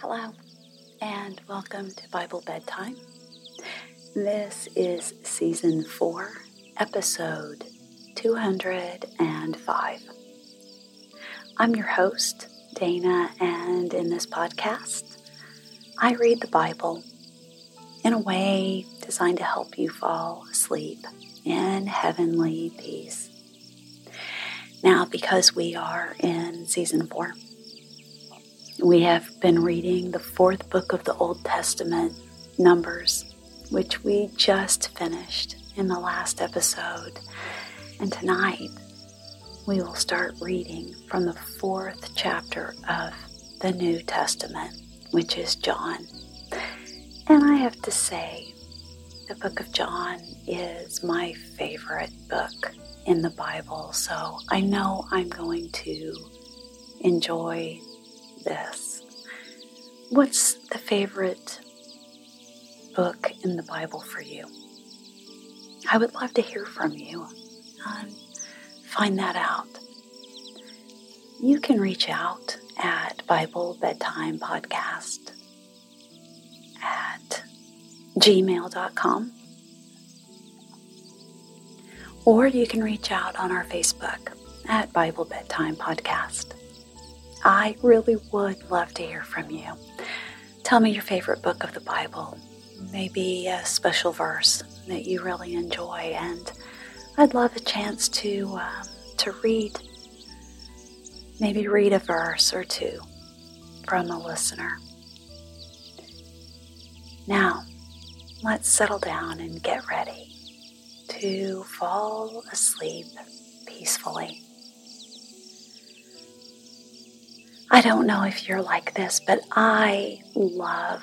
Hello, and welcome to Bible Bedtime. This is season four, episode 205. I'm your host, Dana, and in this podcast, I read the Bible in a way designed to help you fall asleep in heavenly peace. Now, because we are in season four, we have been reading the fourth book of the Old Testament, Numbers, which we just finished in the last episode. And tonight, we will start reading from the fourth chapter of the New Testament, which is John. And I have to say, the book of John is my favorite book in the Bible, so I know I'm going to enjoy this. What's the favorite book in the Bible for you? I would love to hear from you. Find that out. You can reach out at Bible Bedtime Podcast at gmail.com or you can reach out on our Facebook at Bible Bedtime Podcast. I really would love to hear from you. Tell me your favorite book of the Bible, maybe a special verse that you really enjoy, and I'd love a chance to um, to read, maybe read a verse or two from a listener. Now, let's settle down and get ready to fall asleep peacefully. I don't know if you're like this, but I love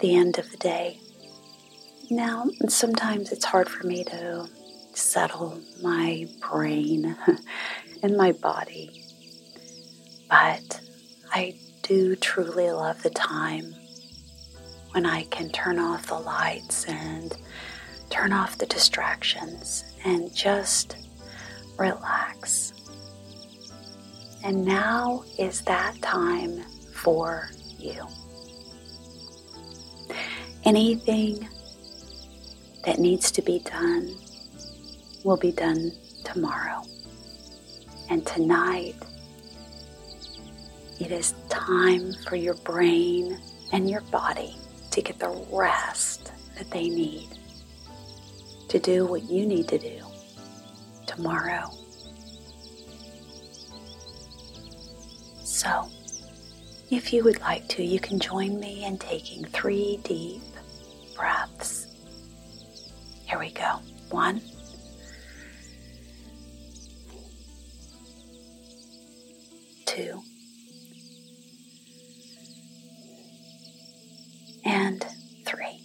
the end of the day. Now, sometimes it's hard for me to settle my brain and my body, but I do truly love the time when I can turn off the lights and turn off the distractions and just relax and now is that time for you. Anything that needs to be done will be done tomorrow. And tonight, it is time for your brain and your body to get the rest that they need to do what you need to do tomorrow. So, if you would like to, you can join me in taking three deep breaths. Here we go. One, two, and three.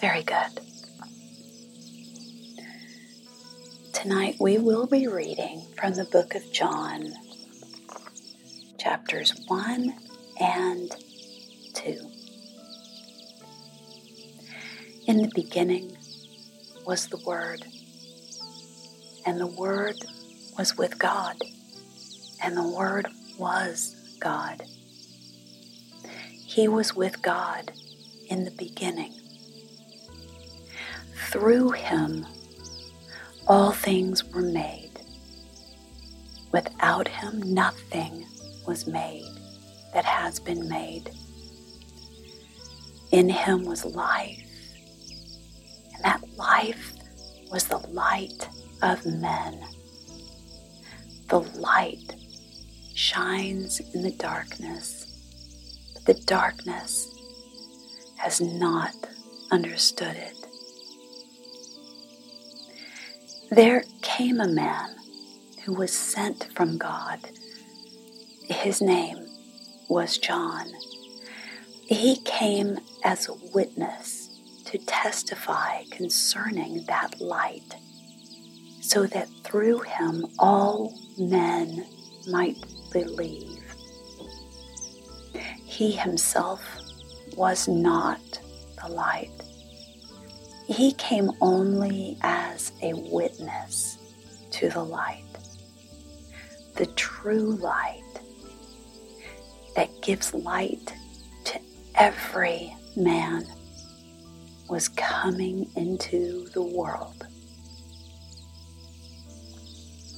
Very good. Tonight we will be reading from the book of John, chapters 1 and 2. In the beginning was the Word, and the Word was with God, and the Word was God. He was with God in the beginning. Through him, all things were made. Without him, nothing was made that has been made. In him was life, and that life was the light of men. The light shines in the darkness, but the darkness has not understood it. There came a man who was sent from God. His name was John. He came as a witness to testify concerning that light, so that through him all men might believe. He himself was not the light he came only as a witness to the light. the true light that gives light to every man was coming into the world.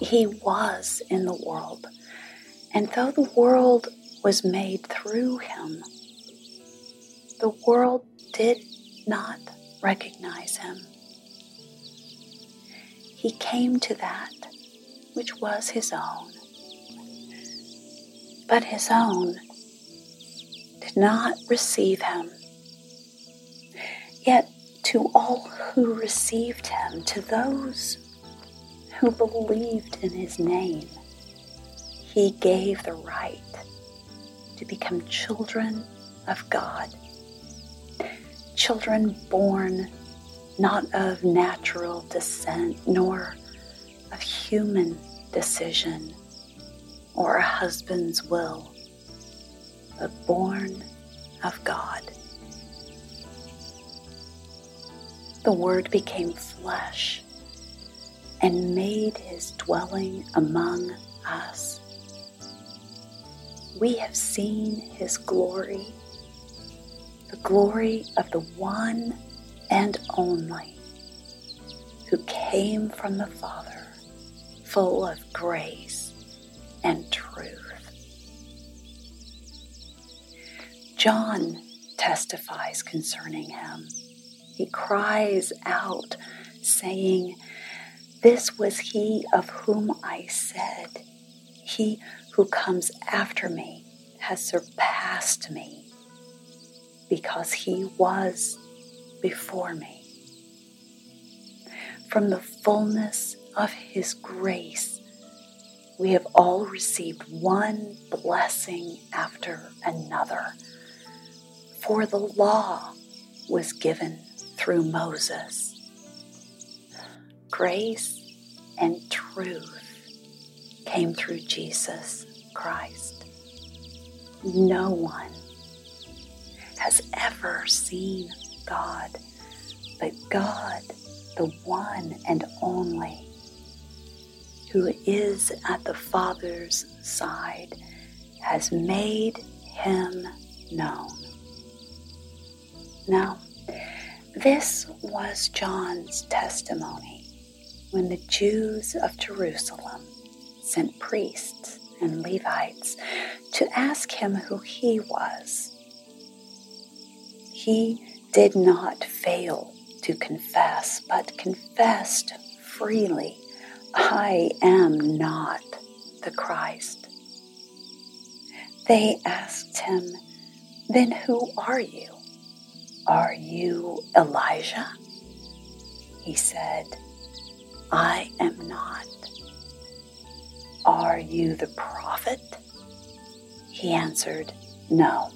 He was in the world, and though the world was made through him, the world did not recognize him. He came to that which was his own, but his own did not receive him. Yet to all who received him, to those who believed in his name, he gave the right to become children of God. Children born not of natural descent, nor of human decision or a husband's will, but born of God. The Word became flesh and made his dwelling among us. We have seen his glory, the glory of the one and only who came from the Father, full of grace and truth. John testifies concerning him. He cries out, saying, this was he of whom I said, He who comes after me has surpassed me, because he was before me. From the fullness of his grace, we have all received one blessing after another. For the law was given through Moses grace and truth came through Jesus Christ. No one has ever seen God, but God, the one and only, who is at the Father's side, has made him known. Now, this was John's testimony when the Jews of Jerusalem sent priests and Levites to ask him who he was. He did not fail to confess, but confessed freely, I am not the Christ. They asked him, Then who are you? Are you Elijah? He said, I am not. Are you the prophet? He answered, No.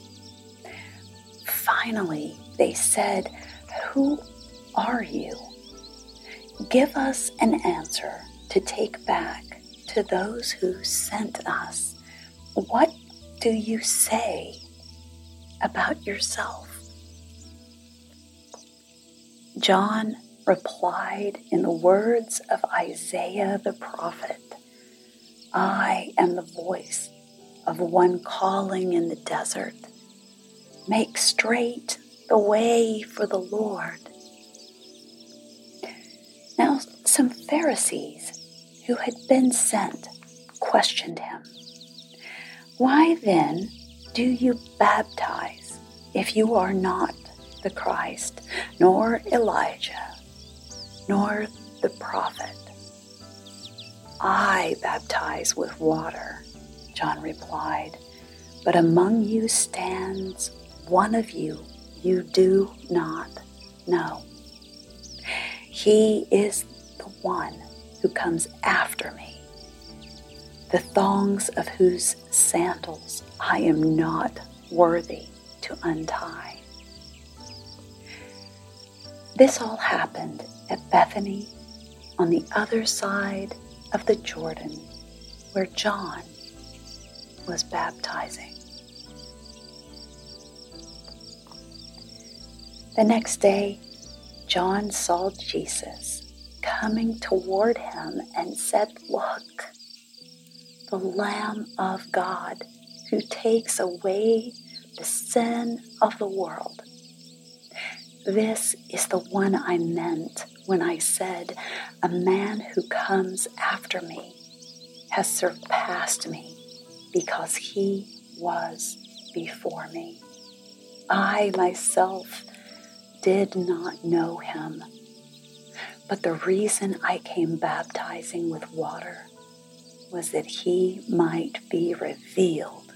Finally, they said, Who are you? Give us an answer to take back to those who sent us. What do you say about yourself? John replied in the words of Isaiah the prophet I am the voice of one calling in the desert. Make straight the way for the Lord. Now, some Pharisees who had been sent questioned him. Why then do you baptize if you are not the Christ, nor Elijah? nor the prophet. I baptize with water, John replied, but among you stands one of you you do not know. He is the one who comes after me, the thongs of whose sandals I am not worthy to untie. This all happened at Bethany on the other side of the Jordan where John was baptizing. The next day, John saw Jesus coming toward him and said, Look, the Lamb of God who takes away the sin of the world. This is the one I meant when I said, A man who comes after me has surpassed me because he was before me. I myself did not know him, but the reason I came baptizing with water was that he might be revealed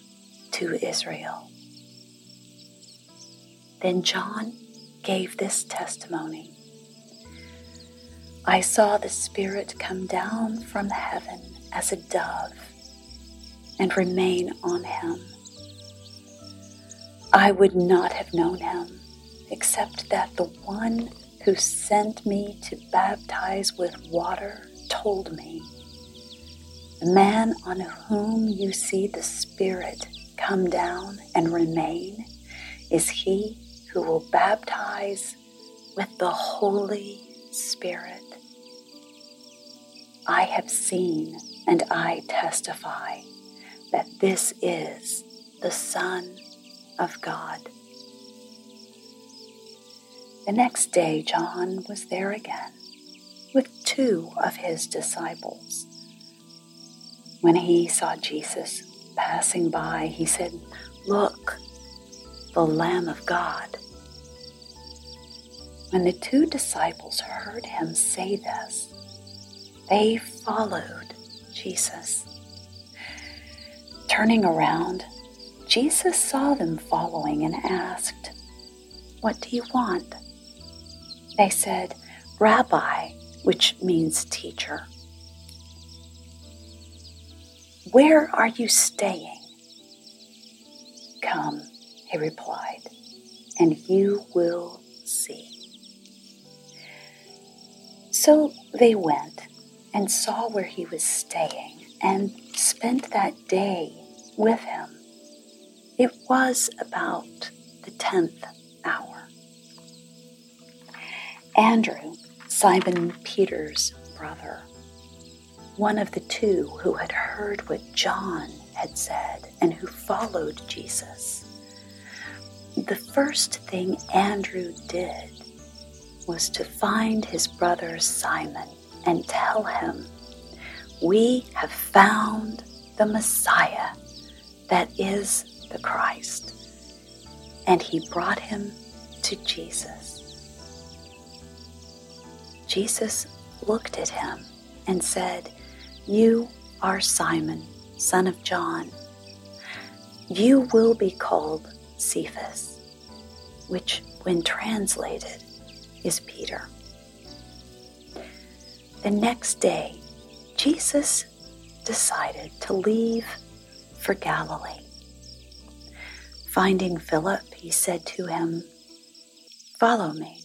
to Israel. Then John gave this testimony I saw the Spirit come down from heaven as a dove and remain on him. I would not have known him except that the one who sent me to baptize with water told me, The man on whom you see the Spirit come down and remain is he who will baptize with the Holy Spirit. I have seen and I testify that this is the Son of God. The next day, John was there again with two of his disciples. When he saw Jesus passing by, he said, Look, the Lamb of God. When the two disciples heard him say this, they followed Jesus. Turning around, Jesus saw them following and asked, What do you want? They said, Rabbi, which means teacher. Where are you staying? Come, he replied, and you will see. So they went and saw where he was staying and spent that day with him. It was about the tenth hour. Andrew, Simon Peter's brother, one of the two who had heard what John had said and who followed Jesus. The first thing Andrew did was to find his brother Simon and tell him, We have found the Messiah that is the Christ. And he brought him to Jesus. Jesus looked at him and said, You are Simon, son of John. You will be called Cephas, which, when translated, is Peter. The next day, Jesus decided to leave for Galilee. Finding Philip, he said to him, Follow me.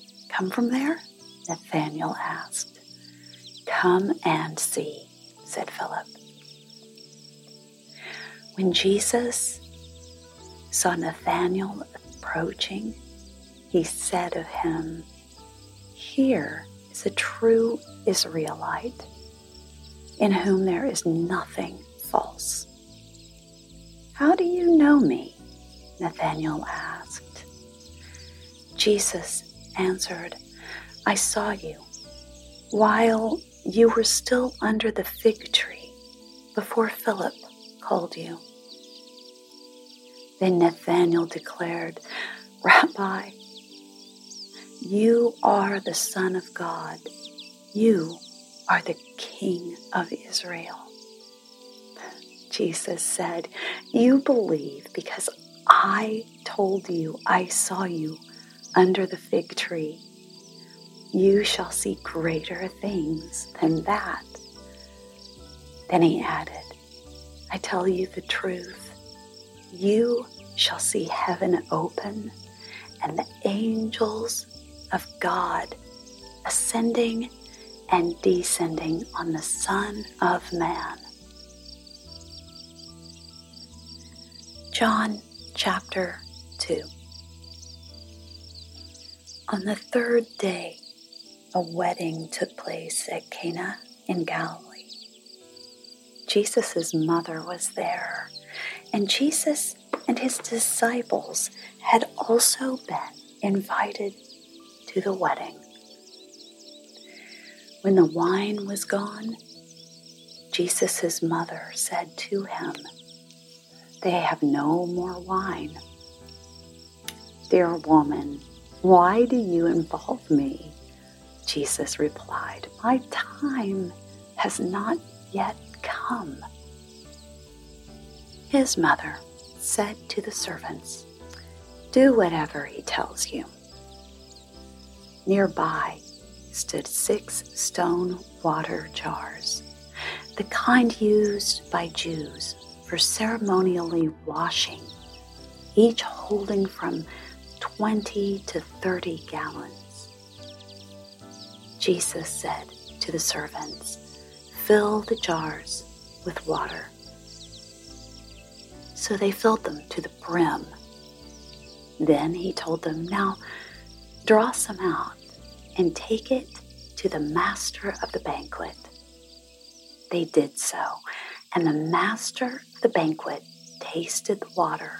come from there? Nathanael asked. Come and see, said Philip. When Jesus saw Nathanael approaching, he said of him, Here is a true Israelite in whom there is nothing false. How do you know me? Nathanael asked. Jesus answered, I saw you while you were still under the fig tree before Philip called you. Then Nathanael declared, Rabbi, you are the Son of God. You are the King of Israel. Jesus said, You believe because I told you I saw you under the fig tree. You shall see greater things than that. Then he added, I tell you the truth. You shall see heaven open and the angels of God ascending and descending on the Son of Man. John chapter 2. On the third day, a wedding took place at Cana in Galilee. Jesus' mother was there, and Jesus and his disciples had also been invited to the wedding. When the wine was gone, Jesus' mother said to him, They have no more wine. Dear woman, why do you involve me? Jesus replied, My time has not yet come. His mother said to the servants, Do whatever he tells you. Nearby stood six stone water jars, the kind used by Jews for ceremonially washing, each holding from 20 to 30 gallons. Jesus said to the servants, Fill the jars with water. So they filled them to the brim. Then he told them, Now draw some out and take it to the master of the banquet. They did so, and the master of the banquet tasted the water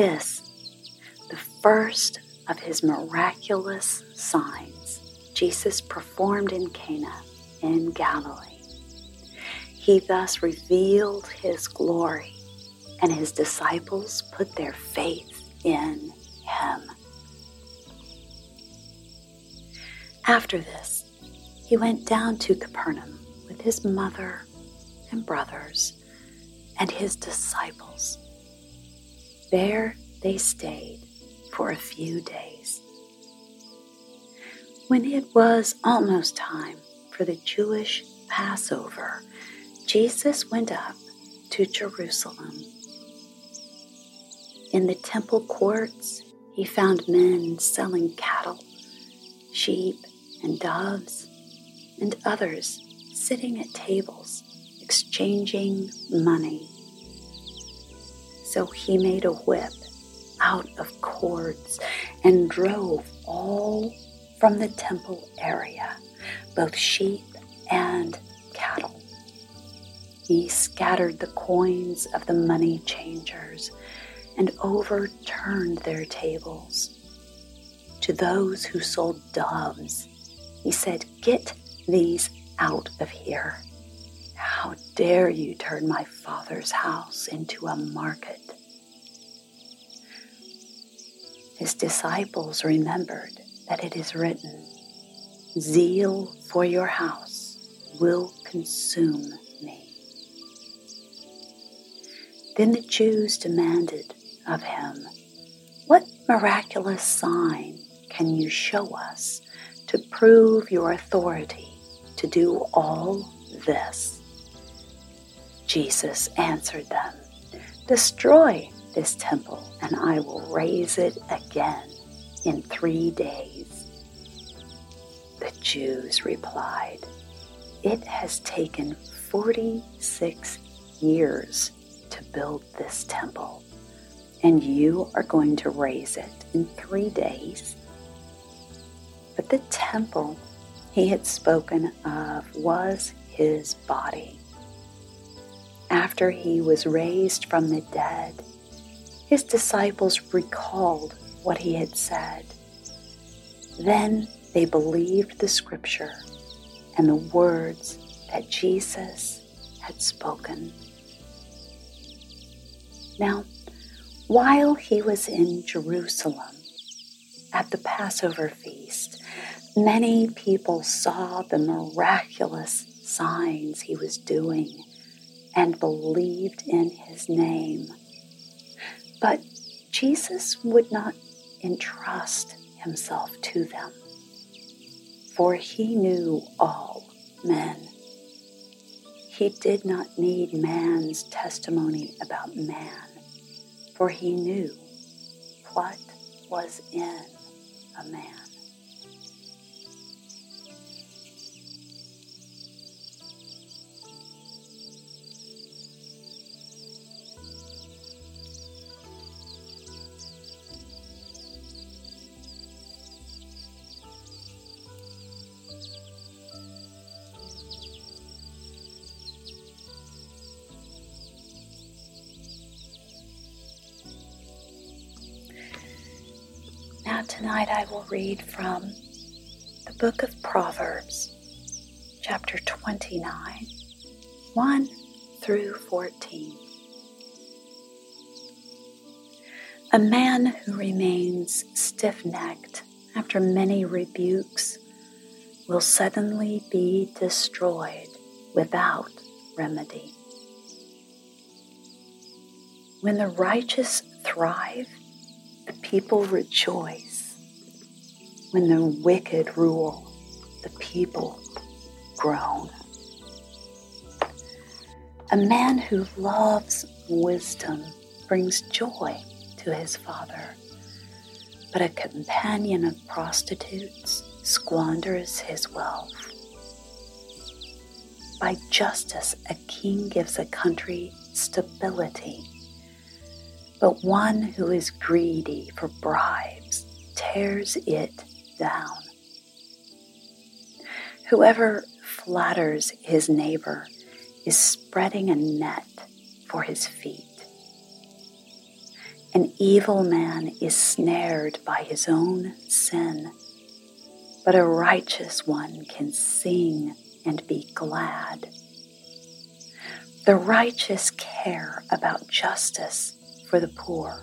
This, the first of his miraculous signs, Jesus performed in Cana in Galilee. He thus revealed his glory, and his disciples put their faith in him. After this, he went down to Capernaum with his mother and brothers and his disciples. There they stayed for a few days. When it was almost time for the Jewish Passover, Jesus went up to Jerusalem. In the temple courts, he found men selling cattle, sheep, and doves, and others sitting at tables exchanging money. So he made a whip out of cords and drove all from the temple area, both sheep and cattle. He scattered the coins of the money changers and overturned their tables. To those who sold doves, he said, Get these out of here. How dare you turn my father's house into a market? His disciples remembered that it is written, Zeal for your house will consume me. Then the Jews demanded of him, What miraculous sign can you show us to prove your authority to do all this? Jesus answered them, Destroy this temple, and I will raise it again in three days. The Jews replied, It has taken 46 years to build this temple, and you are going to raise it in three days? But the temple he had spoken of was his body. After he was raised from the dead, his disciples recalled what he had said. Then they believed the scripture and the words that Jesus had spoken. Now, while he was in Jerusalem at the Passover feast, many people saw the miraculous signs he was doing and believed in his name. But Jesus would not entrust himself to them, for he knew all men. He did not need man's testimony about man, for he knew what was in a man. Tonight I will read from the book of Proverbs, chapter 29, 1 through 14. A man who remains stiff necked after many rebukes will suddenly be destroyed without remedy. When the righteous thrive, the people rejoice. When the wicked rule, the people groan. A man who loves wisdom brings joy to his father, but a companion of prostitutes squanders his wealth. By justice, a king gives a country stability but one who is greedy for bribes tears it down. Whoever flatters his neighbor is spreading a net for his feet. An evil man is snared by his own sin, but a righteous one can sing and be glad. The righteous care about justice for the poor,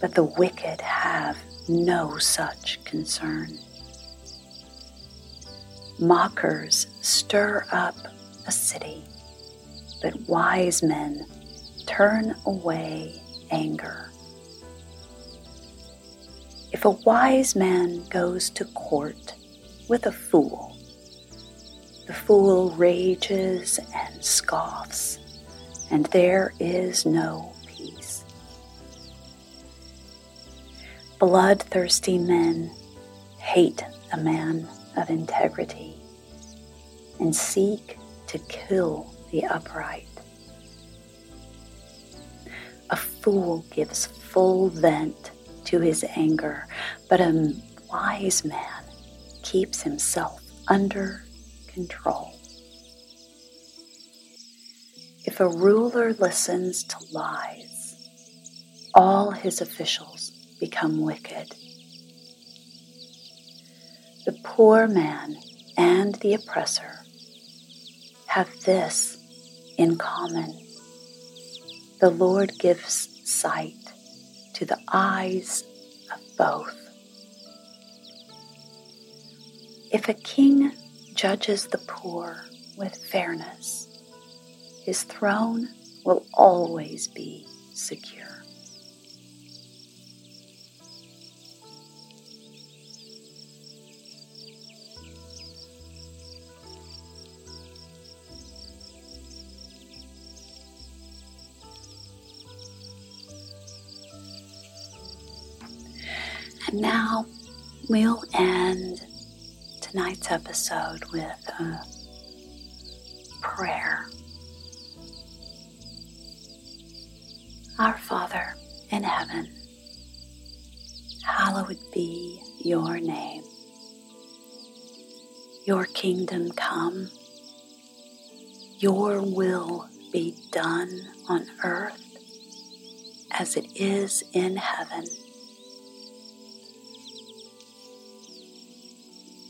but the wicked have no such concern. Mockers stir up a city, but wise men turn away anger. If a wise man goes to court with a fool, the fool rages and scoffs, and there is no Bloodthirsty men hate a man of integrity and seek to kill the upright. A fool gives full vent to his anger, but a wise man keeps himself under control. If a ruler listens to lies, all his officials become wicked. The poor man and the oppressor have this in common. The Lord gives sight to the eyes of both. If a king judges the poor with fairness, his throne will always be secure. And now we'll end tonight's episode with a prayer. Our Father in heaven, hallowed be your name. Your kingdom come, your will be done on earth as it is in heaven.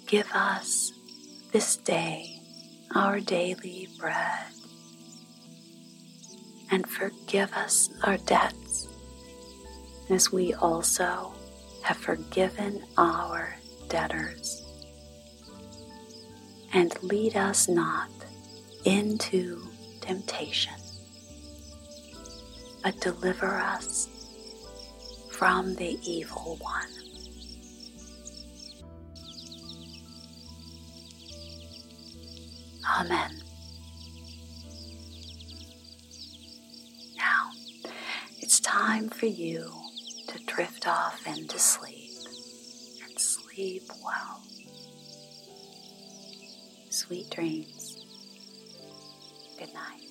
Give us this day our daily bread and forgive us our debts as we also have forgiven our debtors. And lead us not into temptation, but deliver us from the evil one. Amen. Now, it's time for you to drift off into sleep and sleep well. Sweet dreams. Good night.